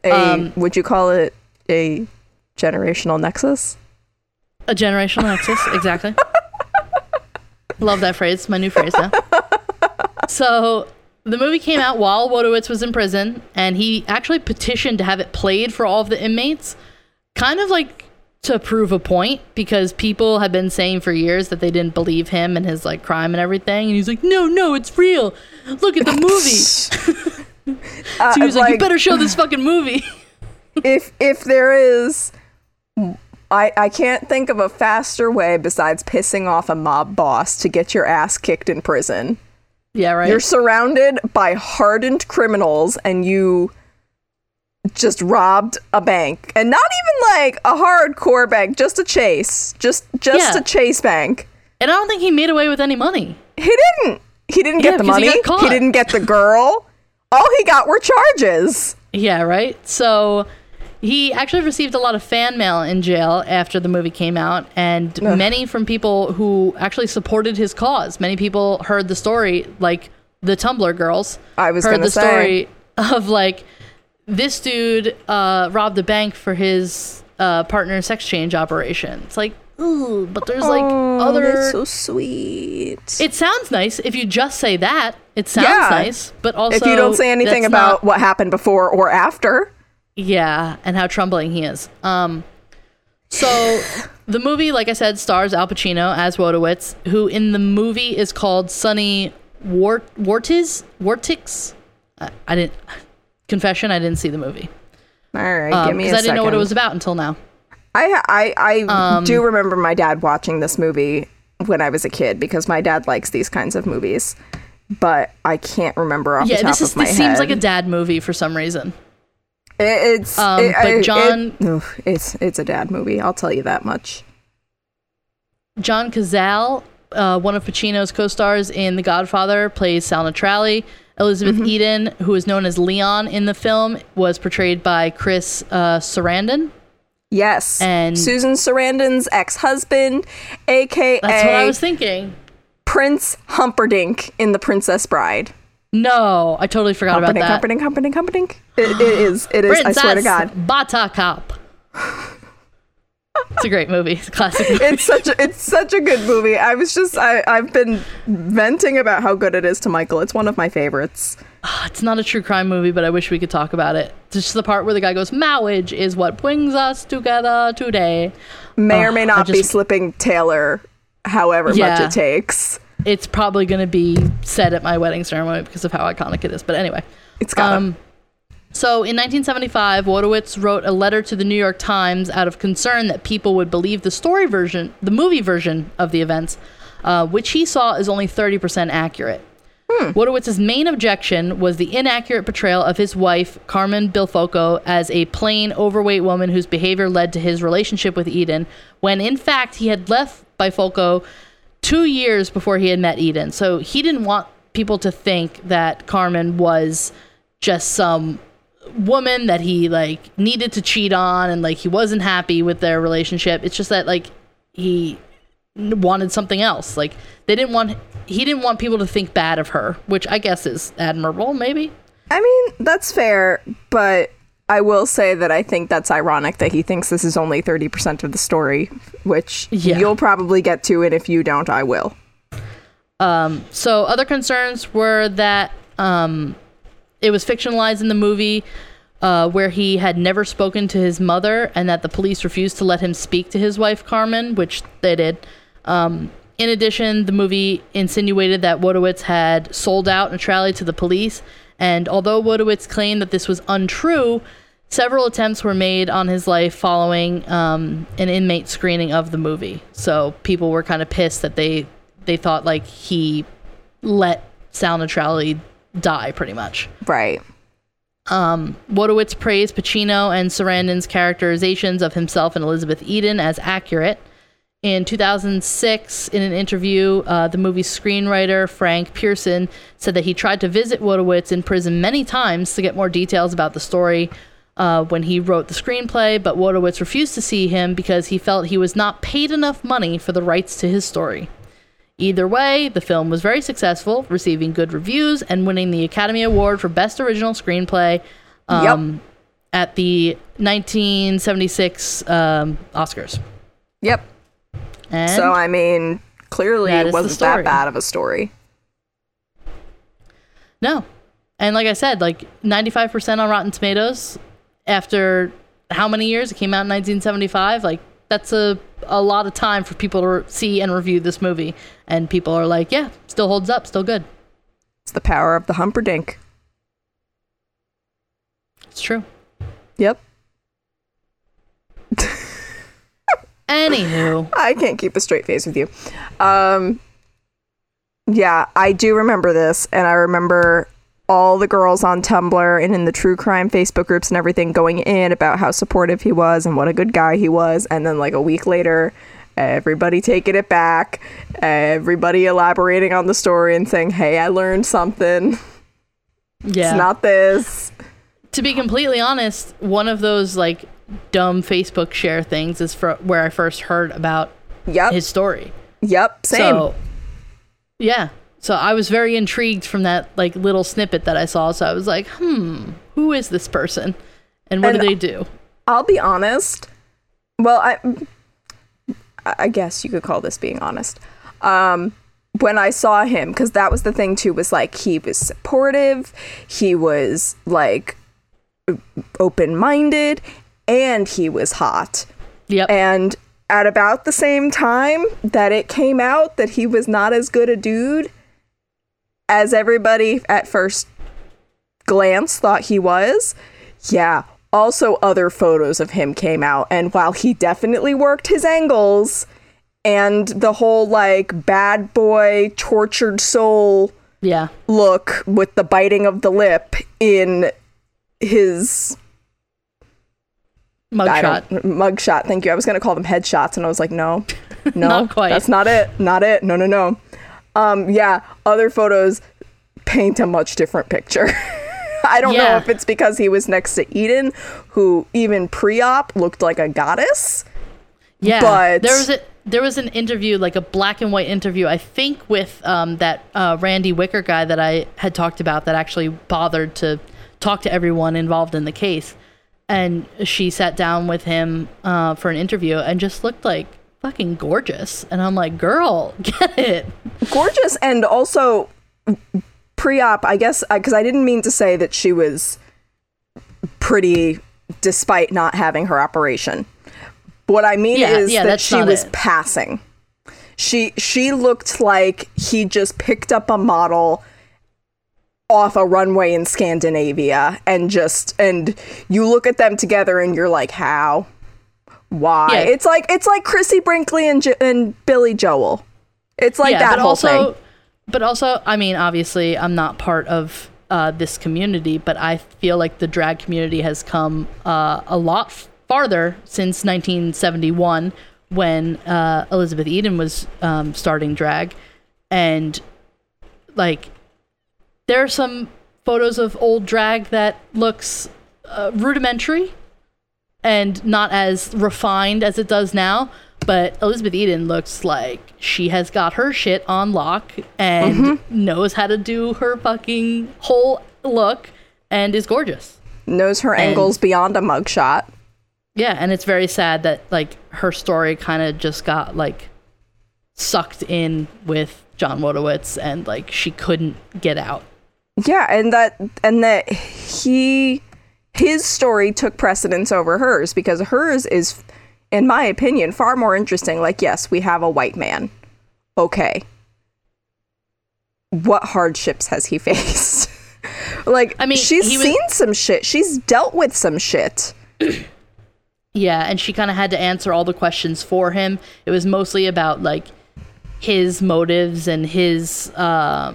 a, um, would you call it a generational nexus? A generational nexus, [laughs] exactly. Love that phrase, my new phrase now. So, the movie came out while Wojtowicz was in prison, and he actually petitioned to have it played for all of the inmates, kind of like to prove a point because people had been saying for years that they didn't believe him and his like crime and everything, and he's like, "No, no, it's real. Look at the movie." Uh, [laughs] [laughs] So he was like, "You better show this fucking movie." if if there is I, I can't think of a faster way besides pissing off a mob boss to get your ass kicked in prison. yeah, right. You're surrounded by hardened criminals and you just robbed a bank. And not even like a hardcore bank, just a chase. Just just Yeah. a chase bank. and I don't think he made away with any money. He didn't. He didn't Yeah, get the because he money. He, didn't get the girl. All he got were charges. Yeah, right. So he actually received a lot of fan mail in jail after the movie came out, and many from people who actually supported his cause. Many people heard the story, like the Tumblr girls. I was heard the say. story of like this dude uh, robbed a bank for his uh, partner sex change operation. It's like, ooh, but there's like Oh, other. that's so sweet. it sounds nice if you just say that. It sounds Yeah. nice, but also if you don't say anything about not- what happened before or after. Yeah, and how trembling he is. Um, so [laughs] the movie, like I said, stars Al Pacino as Wojtowicz, who in the movie is called Sonny Wart Wartiz Wartix. I, I didn't. Confession, I didn't see the movie All right, give me a because Um, I didn't know what it was about until now. I I I Um, do remember my dad watching this movie when I was a kid because my dad likes these kinds of movies, but I can't remember off Yeah, the top this is of my this head. seems like a dad movie for some reason. It- it's um, it- but I- it- John- oof, it's it's a dad movie. I'll tell you that much. John Cazale, uh, one of Pacino's co-stars in The Godfather, plays Sal Naturile. Elizabeth Mm-hmm. Eden, who is known as Leon in the film, was portrayed by Chris uh, Sarandon. Yes, And- Susan Sarandon's ex-husband, aka That's what I was thinking. Prince Humperdinck in The Princess Bride. No, I totally forgot about Humperdinck, that. Humperdinck, Humperdinck, Humperdinck. It, it is. It is. I swear to God. Buttercup. It's a great movie. It's a classic [laughs] movie. It's such a it's such a good movie. I was just I I've been venting about how good it is to Michael. It's one of my favorites. Ah, it's not a true crime movie, but I wish we could talk about it. Just the part where the guy goes, "Marriage is what brings us together today." May or Oh, may not be just- slipping Taylor, however much it takes. It's probably going to be said at my wedding ceremony because of how iconic it is. But anyway, It's got Um, so in 1975, Wojtowicz wrote a letter to the New York Times out of concern that people would believe the story version, the movie version of the events, uh, which he saw as only 30% accurate. Wojtowicz's main objection was the inaccurate portrayal of his wife, Carmen Bifulco, as a plain, overweight woman whose behavior led to his relationship with Eden, when in fact he had left Bifulco two years before he had met Eden. So he didn't want people to think that Carmen was just some woman that he like needed to cheat on and like he wasn't happy with their relationship. It's just that like he wanted something else. Like they didn't want he didn't want people to think bad of her, which I guess is admirable maybe. I mean, that's fair, but I will say that I think that's ironic that he thinks this is only 30% of the story, which Yeah. you'll probably get to, and if you don't, I will. So other concerns were that um, it was fictionalized in the movie, uh, where he had never spoken to his mother, and that the police refused to let him speak to his wife Carmen, which they did. Um, in addition, the movie insinuated that Wojtowicz had sold out Naturile to the police, and although Wojtowicz claimed that this was untrue, several attempts were made on his life following um, an inmate screening of the movie. So people were kind of pissed that they they thought like he let Sal Naturile die pretty much. Right. Wojtowicz praised Pacino and Sarandon's characterizations of himself and Elizabeth Eden as accurate. In 2006, in an interview, uh, the movie's screenwriter Frank Pierson said that he tried to visit Wojtowicz in prison many times to get more details about the story uh, when he wrote the screenplay, but Wojtowicz refused to see him because he felt he was not paid enough money for the rights to his story. Either way, the film was very successful, receiving good reviews and winning the Academy Award for Best Original Screenplay um, at the 1976 um, Oscars. Yep. And So, I mean, clearly it wasn't that bad of a story. no, and like I said, like 95% on Rotten Tomatoes after how many years? It came out in 1975. Like that's a a lot of time for people to re- see and review this movie, and people are like, yeah, still holds up, still good. It's the power of the Humperdinck. It's true. Yep. Anywho, I can't keep a straight face with you. Um, yeah, I do remember this, and I remember all the girls on Tumblr and in the true crime Facebook groups and everything going in about how supportive he was and what a good guy he was, and then like a week later, everybody taking it back, everybody elaborating on the story and saying, "Hey, I learned something. yeah. It's not this." to be completely honest, one of those like dumb Facebook share things is for where I first heard about Yep, his story. yep, same. So, yeah. So I was very intrigued from that like little snippet that I saw. So I was like, hmm, who is this person, and what And- do they do? I'll be honest. Well, I I guess you could call this being honest. Um when I saw him cuz that was the thing too was like he was supportive, he was like open-minded and he was hot. Yep. And at about the same time that it came out that he was not as good a dude as everybody at first glance thought he was, yeah, also other photos of him came out. And while he definitely worked his angles and the whole like bad boy, tortured soul yeah. look with the biting of the lip in his Mugshot. mugshot. Thank you. I was gonna call them headshots, and I was like, no, [laughs] no, Not quite. That's not it. Not it. No, no, no. Um, yeah. Other photos paint a much different picture. [laughs] I don't know if it's because he was next to Eden, who even pre-op looked like a goddess. Yeah, But- there was a there was an interview, like a black and white interview, I think with um, that uh, Randy Wicker guy that I had talked about, that actually bothered to talk to everyone involved in the case. And she sat down with him uh, for an interview and just looked like fucking gorgeous. And I'm like, girl, [laughs] get it. Gorgeous and also pre-op, I guess, because I didn't mean to say that she was pretty despite not having her operation. What I mean Yeah, is yeah, that she was it. passing. She she looked like he just picked up a model off a runway in Scandinavia and just and you look at them together and you're like how? Why? Yeah. it's like it's like Chrissy Brinkley and jo- and Billy Joel. It's like that whole also, thing. but also, I mean, obviously, I'm not part of uh, this community, but I feel like the drag community has come uh, a lot farther since 1971 when uh, Elizabeth Eden was um, starting drag, and like there are some photos of old drag that looks uh, rudimentary and not as refined as it does now. But Elizabeth Eden looks like she has got her shit on lock and Mm-hmm. knows how to do her fucking whole look and is gorgeous. knows her And- angles beyond a mugshot Yeah, and it's very sad that like her story kind of just got like sucked in with John Wojtowicz and like she couldn't get out. Yeah, and that and that he his story took precedence over hers because hers is in my opinion far more interesting. Like yes, we have a white man. Okay. What hardships has he [laughs] faced? like I mean, she's he was- seen some shit. She's dealt with some shit. [clears throat] Yeah, and she kind of had to answer all the questions for him. It was mostly about like his motives and his uh,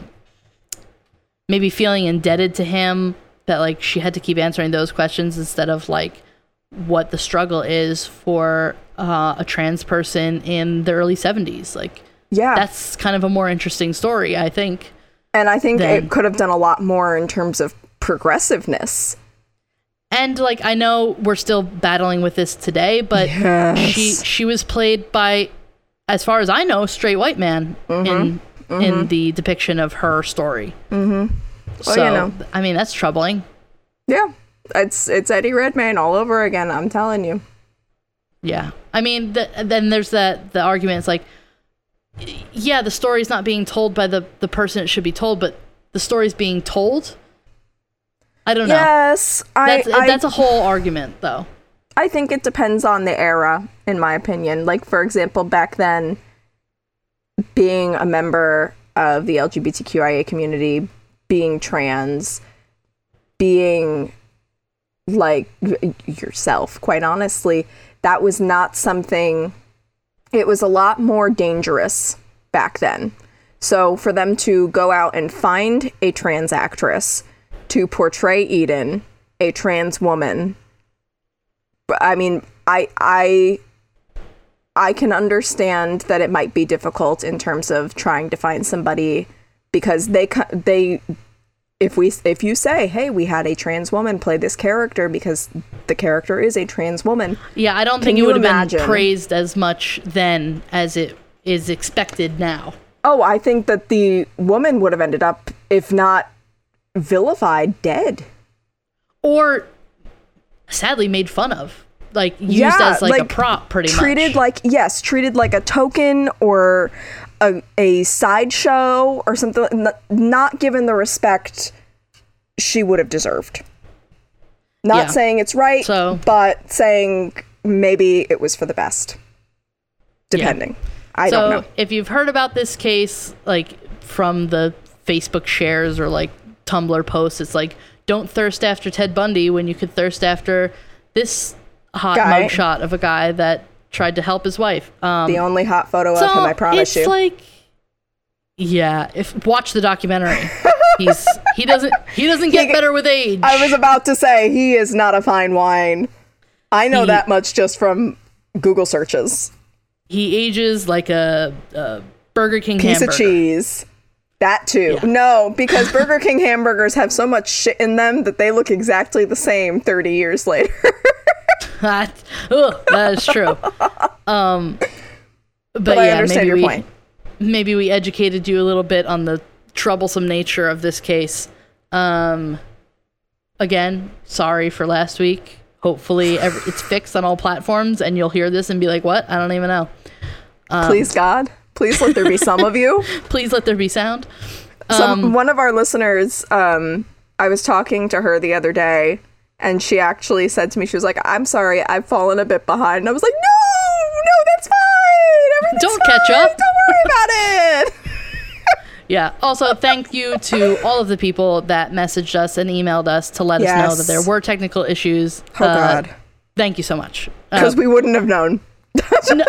maybe feeling indebted to him. That like she had to keep answering those questions instead of like what the struggle is for uh, a trans person in the early seventies. Like Yeah. that's kind of a more interesting story, I think. and I think then- it could have done a lot more in terms of progressiveness. And like I know we're still battling with this today, but Yes. she she was played by, as far as I know, straight white man in in the depiction of her story. Mm-hmm. Well, so you know. I mean that's troubling. Yeah. It's it's Eddie Redmayne all over again, I'm telling you. Yeah, I mean th- then there's that the argument. It's like, yeah, the story's not being told by the the person it should be told, but the story's being told. I don't know. Yes, I, That's I that's a whole argument though. I think it depends on the era, in my opinion. Like, for example, back then, being a member of the LGBTQIA community, being trans, being like yourself, quite honestly, that was not something, it was a lot more dangerous back then. So, for them to go out and find a trans actress to portray Eden, a trans woman, I mean, I I I can understand that it might be difficult in terms of trying to find somebody because they they if we if you say, "Hey, we had a trans woman play this character because the character is a trans woman." Yeah, I don't think it would have been praised as much then as it is expected now. Oh, I think that the woman would have ended up if not vilified, dead. Or sadly made fun of. Like used Yeah, as like, a prop pretty much. treated much. like yes treated like a token or a, a sideshow or something not given the respect she would have deserved not Yeah. saying it's right So- but saying maybe it was for the best depending i so don't know if you've heard about this case like from the Facebook shares or like Tumblr posts, it's like don't thirst after Ted Bundy when you could thirst after this hot Guy. mugshot of a guy that tried to help his wife. Um, the only hot photo so of him i promise it's you like yeah if watch the documentary [laughs] he's he doesn't he doesn't get He- better with age i was about to say he is not a fine wine i know He- that much just from google searches he ages like a, a burger king piece hamburger of cheese. That too. Yeah. No, because Burger King hamburgers have so much shit in them that they look exactly the same 30 years later. [laughs] that, ugh, that is true um but, But I yeah understand maybe your we point. maybe we educated you a little bit on the troublesome nature of this case um again sorry for last week hopefully every, it's fixed on all platforms, and you'll hear this and be like, "What? I don't even know." Um, Please God, please let there be some of you. [laughs] Please let there be sound. Some one of our listeners, um, I was talking to her the other day, and she actually said to me, she was like, "I'm sorry, I've fallen a bit behind." And I was like, "No, no, that's fine. Don't catch up." Don't worry about [laughs] it." Yeah. Also, thank you to all of the people that messaged us and emailed us to let us know that there were technical issues. Oh Uh, God, Thank you so much. Uh, because we wouldn't have known. [laughs] no,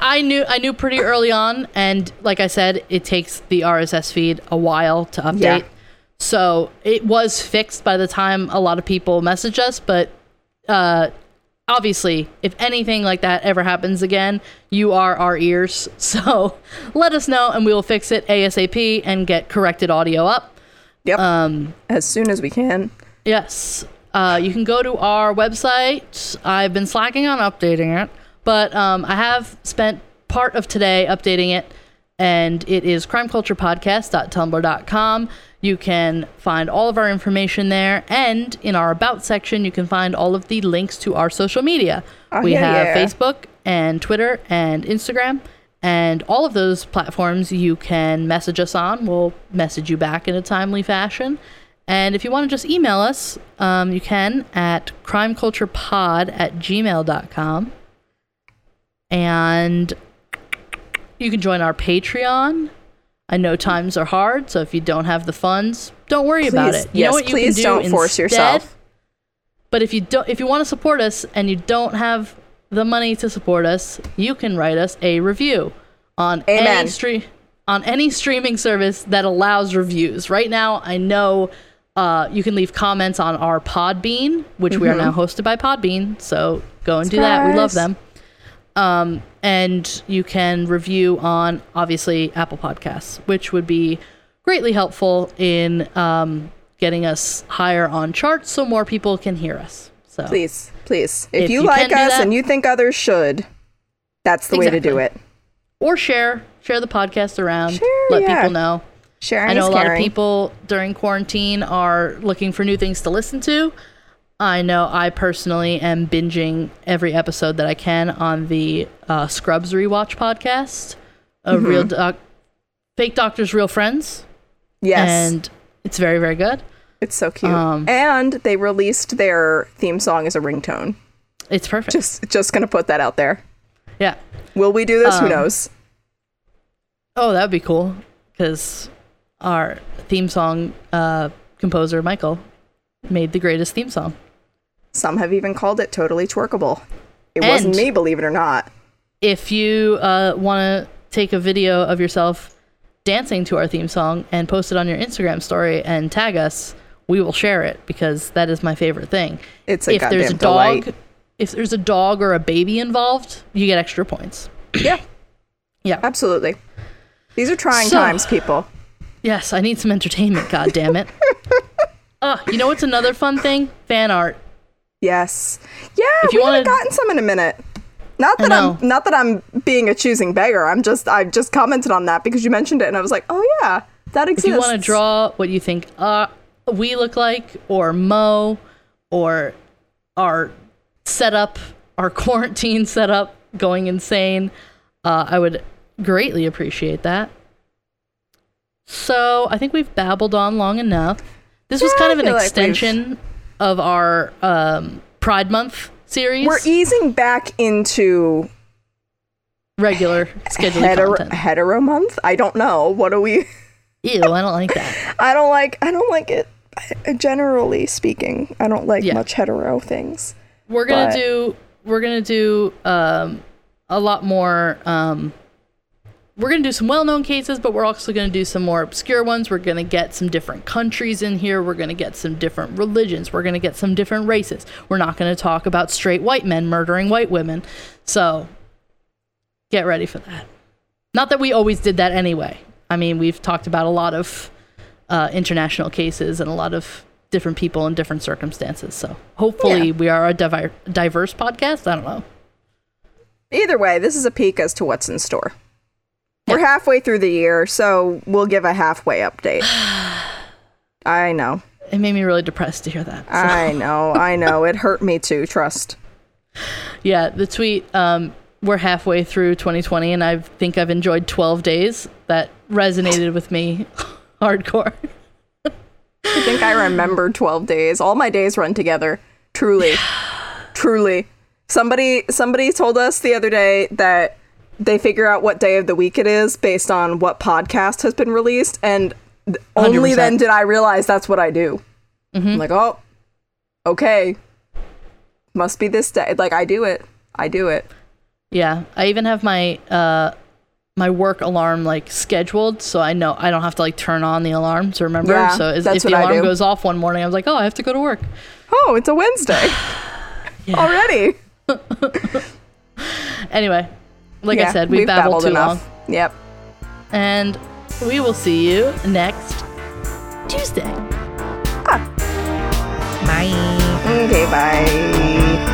I knew I knew pretty early on, and like I said, it takes the RSS feed a while to update. Yeah. So it was fixed by the time a lot of people messaged us, but uh, obviously, if anything like that ever happens again, you are our ears. [laughs] So let us know, and we will fix it ASAP and get corrected audio up. Yep. Um, as soon as we can. Yes. Uh, you can go to our website. I've been slacking on updating it, but um, I have spent part of today updating it, and it is crimeculturepodcast.tumblr.com. You can find all of our information there, and in our About section, you can find all of the links to our social media. Oh, we yeah, have yeah. Facebook and Twitter and Instagram. And all of those platforms you can message us on. We'll message you back in a timely fashion. And if you want to just email us, um, you can at crimeculturepod at gmail.com. And you can join our Patreon. I know times are hard, so if you don't have the funds, don't worry about it. You yes, know what you please can do don't force instead? yourself. But if you don't, if you want to support us and you don't have the money to support us, you can write us a review on Amen. any stream on any streaming service that allows reviews. Right now, I know uh, you can leave comments on our Podbean, which we are now hosted by Podbean. So go and do that. We love them. Um, and you can review on obviously Apple Podcasts, which would be greatly helpful in um, getting us higher on charts so more people can hear us. So Please, please. If, If you, you like us that- and you think others should, that's the way to do it. or share share the podcast around, Share, let yeah. people know. Sharing I know a lot of people during quarantine are looking for new things to listen to. I know I personally am binging every episode that I can on the uh, Scrubs rewatch podcast, a Mm-hmm. real doc- fake doctors, real friends, Yes, and it's very very good. it's so cute. um, and they released their theme song as a ringtone. It's perfect. Just, just gonna put that out there. yeah. Will we do this? Who Um, knows? Oh, that would be cool because our theme song uh, composer Michael made the greatest theme song. Some have even called it totally twerkable. It And- wasn't me, believe it or not. if you uh, want to take a video of yourself dancing to our theme song and post it on your Instagram story and tag us, we will share it because that is my favorite thing. It's a if there's a dog, delight. if there's a dog or a baby involved, you get extra points. Yeah, Yeah. absolutely. These are trying So- times, people. Yes, I need some entertainment. God damn it. Uh, [laughs] you know what's another fun thing? Fan art. Yes. Yeah, If you we haven't gotten some in a minute. Not that. I'm not that I'm being a choosing beggar. I'm just I just commented on that because you mentioned it and I was like, "Oh yeah, that exists." If you want to draw what you think uh, we look like, or Mo, or our setup, our [laughs] quarantine setup going insane, uh, I would greatly appreciate that. So I think we've babbled on long enough. This was Yeah, kind of an feel like we've- extension of our um, Pride Month series. We're easing back into regular scheduled hetero, content. hetero month. I don't know. What do we [laughs] Ew, I don't like that. [laughs] I don't like I don't like it generally speaking. I don't like Yeah. much hetero things. We're gonna But- do we're gonna do um, a lot more. Um, we're gonna do some well-known cases, but we're also gonna do some more obscure ones. We're gonna get some different countries in here. We're gonna get some different religions. We're gonna get some different races. We're not gonna talk about straight white men murdering white women. So get ready for that. Not that we always did that anyway. I mean, we've talked about a lot of uh, international cases and a lot of different people in different circumstances. So hopefully, Yeah. we are a diverse podcast. I don't know. Either way, this is a peek as to what's in store. We're halfway through the year, so we'll give a halfway update. [sighs] I know. it made me really depressed to hear that. So, I know, I know. It hurt me too, trust. [laughs] yeah, the tweet. Um, we're halfway through 2020, and I think I've enjoyed 12 days. That resonated with me [laughs] hardcore. I think I remember 12 days. All my days run together. Truly. [sighs] Truly. Somebody somebody told us the other day that they figure out what day of the week it is based on what podcast has been released and th- only 100%. then did I realize that's what I do. I'm like, "Oh, okay. Must be this day." Like I do it. I do it. Yeah, I even have my uh my work alarm like scheduled, so I know I don't have to like turn on the alarm to remember. Yeah, so if the alarm goes off one morning, I was like, oh, I have to go to work. Oh, it's a Wednesday [sighs] already. [laughs] Anyway, like Yeah, I said, we we've babbled, too enough. long, Yep. and we will see you next Tuesday. Ah. Bye. Okay, bye.